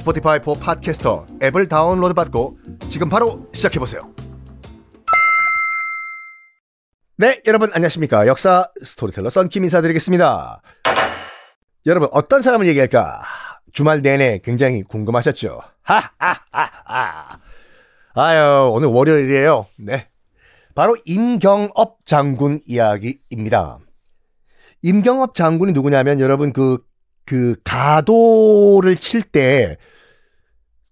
Spotify for Podcaster 앱을 다운로드 받고 지금 바로 시작해보세요. 네, 여러분 안녕하십니까. 역사 스토리텔러 썬킴 인사드리겠습니다. 여러분 어떤 사람을 얘기할까? 주말 내내 굉장히 궁금하셨죠? 하하하하. 아유, 오늘 월요일이에요. 네. 바로 임경업 장군 이야기입니다. 임경업 장군이 누구냐면 여러분 그, 그 가도를 칠 때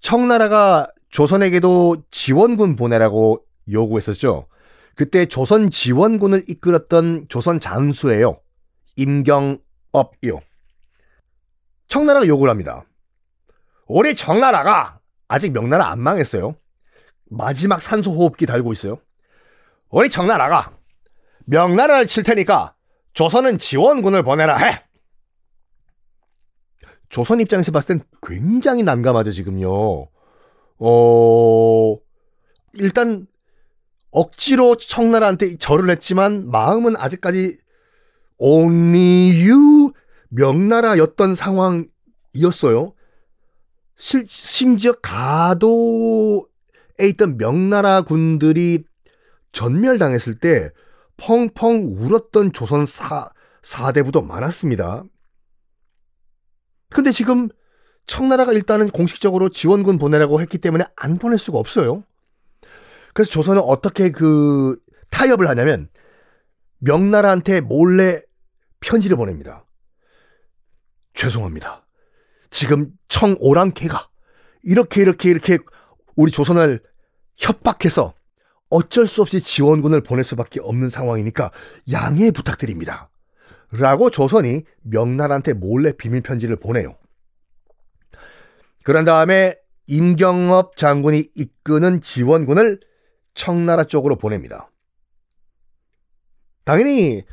청나라가 조선에게도 지원군 보내라고 요구했었죠. 그때 조선 지원군을 이끌었던 조선 장수예요. 임경업이요. 청나라가 요구를 합니다. 우리 청나라가 아직 명나라 안 망했어요. 마지막 산소 호흡기 달고 있어요. 우리 청나라가 명나라를 칠 테니까 조선은 지원군을 보내라 해. 조선 입장에서 봤을 땐 굉장히 난감하죠, 지금요. 어, 일단 억지로 청나라한테 절을 했지만 마음은 아직까지 only you 명나라였던 상황이었어요. 실, 심지어 가도에 있던 명나라 군들이 전멸당했을 때 펑펑 울었던 조선 사, 사대부도 많았습니다. 근데 지금 청나라가 일단은 공식적으로 지원군 보내라고 했기 때문에 안 보낼 수가 없어요. 그래서 조선은 어떻게 그 타협을 하냐면 명나라한테 몰래 편지를 보냅니다. 죄송합니다. 지금 청오랑캐가 이렇게 이렇게 이렇게 우리 조선을 협박해서 어쩔 수 없이 지원군을 보낼 수밖에 없는 상황이니까 양해 부탁드립니다. 라고 조선이 명나라한테 몰래 비밀 편지를 보내요. 그런 다음에 임경업 장군이 이끄는 지원군을 청나라 쪽으로 보냅니다. 당연히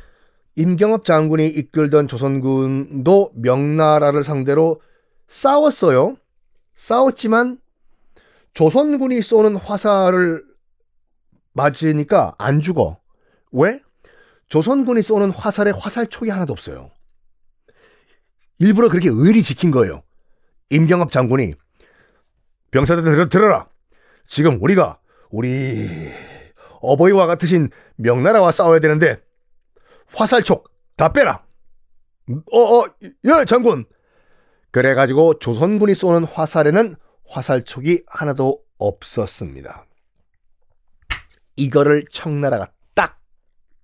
임경업 장군이 이끌던 조선군도 명나라를 상대로 싸웠어요. 싸웠지만 조선군이 쏘는 화살을 맞으니까 안 죽어. 왜? 조선군이 쏘는 화살에 화살촉이 하나도 없어요. 일부러 그렇게 의리 지킨 거예요. 임경업 장군이 병사들 들어라. 지금 우리가 우리 어버이와 같으신 명나라와 싸워야 되는데 화살촉 다 빼라. 어어 예 장군. 그래가지고 조선군이 쏘는 화살에는 화살촉이 하나도 없었습니다. 이거를 청나라가 딱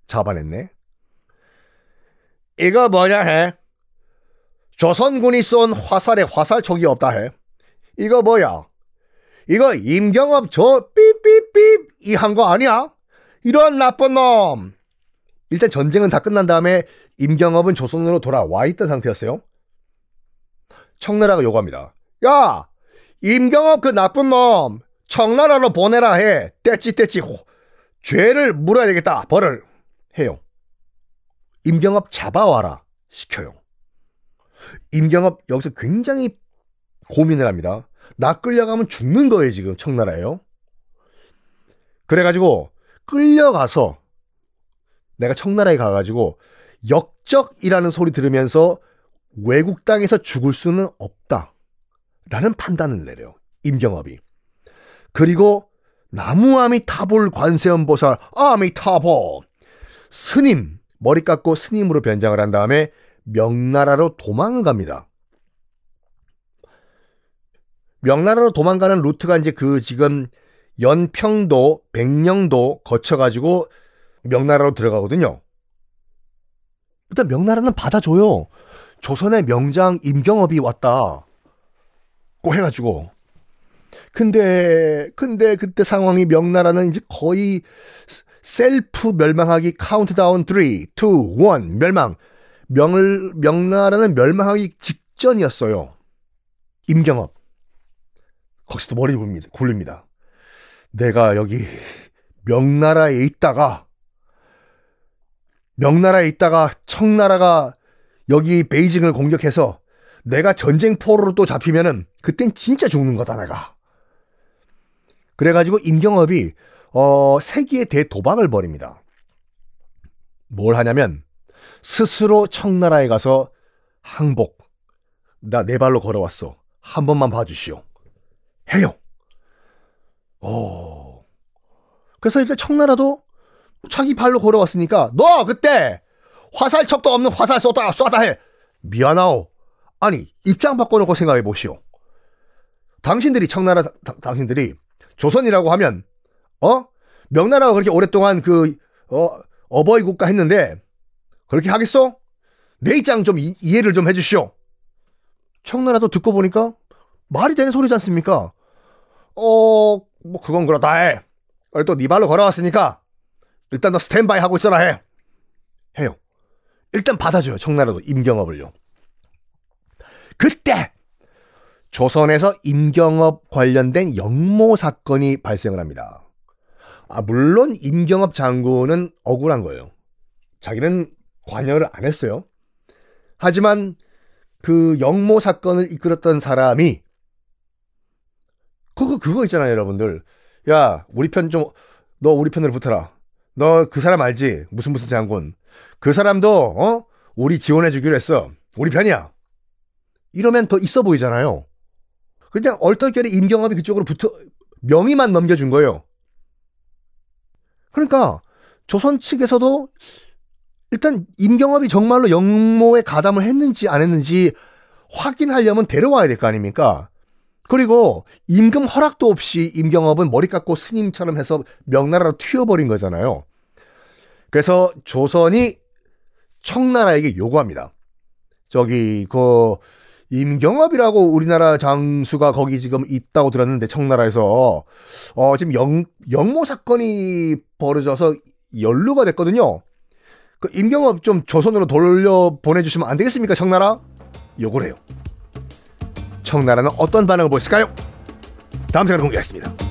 잡아냈네. 이거 뭐냐 해? 조선군이 쏜 화살에 화살촉이 없다 해. 이거 뭐야? 이거 임경업 저 삐삐삐 이 한 거 아니야? 이런 나쁜 놈. 일단 전쟁은 다 끝난 다음에 임경업은 조선으로 돌아와 있던 상태였어요. 청나라가 요구합니다. 야, 임경업 그 나쁜 놈 청나라로 보내라 해. 떼찌 떼찌 죄를 물어야 되겠다. 벌을 해요. 임경업 잡아와라 시켜요. 임경업 여기서 굉장히 고민을 합니다. 나 끌려가면 죽는 거예요, 지금 청나라에요. 그래가지고 끌려가서 내가 청나라에 가가지고 역적이라는 소리 들으면서 외국 땅에서 죽을 수는 없다. 라는 판단을 내려요. 임경업이. 그리고 나무아미 타볼 관세음보살 아미타보 스님 머리 깎고 스님으로 변장을 한 다음에 명나라로 도망을 갑니다. 명나라로 도망가는 루트가 이제 그 지금 연평도, 백령도 거쳐가지고 명나라로 들어가거든요. 일단 명나라는 받아줘요. 조선의 명장 임경업이 왔다. 고 해가지고. 근데, 근데 그때 상황이 명나라는 이제 거의 셀프 멸망하기 카운트다운 3, 2, 1 멸망. 명을, 명나라는 멸망하기 직전이었어요. 임경업. 거기서도 머리 굴립니다. 내가 여기 명나라에 있다가 명나라에 있다가 청나라가 여기 베이징을 공격해서 내가 전쟁 포로로 또 잡히면은 그땐 진짜 죽는 거다 내가. 그래가지고 임경업이 어 세기의 대도박을 벌입니다. 뭘 하냐면 스스로 청나라에 가서 항복. 나내 발로 걸어왔어. 한 번만 봐주시오. 해요. 오. 그래서 일단 청나라도 자기 발로 걸어왔으니까 너 그때 화살척도 없는 화살 쏘다 쏴다 해. 미안하오. 아니 입장 바꿔놓고 생각해 보시오. 당신들이 청나라 다, 당신들이 조선이라고 하면 어 명나라가 그렇게 오랫동안 그 어, 어버이 국가 했는데 그렇게 하겠어? 내 입장 좀 이, 이해를 좀 해주시오. 청나라도 듣고 보니까 말이 되는 소리지 않습니까? 어, 뭐 그건 그렇다 해. 또네 발로 걸어왔으니까 일단 너 스탠바이 하고 있어라 해. 해요. 일단 받아줘요. 청나라도 임경업을요. 그때 조선에서 임경업 관련된 영모 사건이 발생을 합니다. 아, 물론 임경업 장군은 억울한 거예요. 자기는 관여를 안 했어요. 하지만 그 영모 사건을 이끌었던 사람이 그거 그거 있잖아요, 여러분들. 야, 우리 편 좀 너 우리 편으로 붙어라. 너 그 사람 알지? 무슨 무슨 장군. 그 사람도 어? 우리 지원해 주기로 했어. 우리 편이야. 이러면 더 있어 보이잖아요. 그냥 얼떨결에 임경업이 그쪽으로 붙어 명의만 넘겨준 거예요. 그러니까 조선 측에서도 일단 임경업이 정말로 영모에 가담을 했는지 안 했는지 확인하려면 데려와야 될 거 아닙니까? 그리고 임금 허락도 없이 임경업은 머리 깎고 스님처럼 해서 명나라로 튀어버린 거잖아요. 그래서 조선이 청나라에게 요구합니다. 저기 그 임경업이라고 우리나라 장수가 거기 지금 있다고 들었는데 청나라에서 어 지금 영 영모 사건이 벌어져서 연루가 됐거든요. 그 임경업 좀 조선으로 돌려 보내주시면 안 되겠습니까 청나라? 요구를 해요. 청나라는 어떤 반응을 보였을까요? 다음 시간에 공개하겠습니다.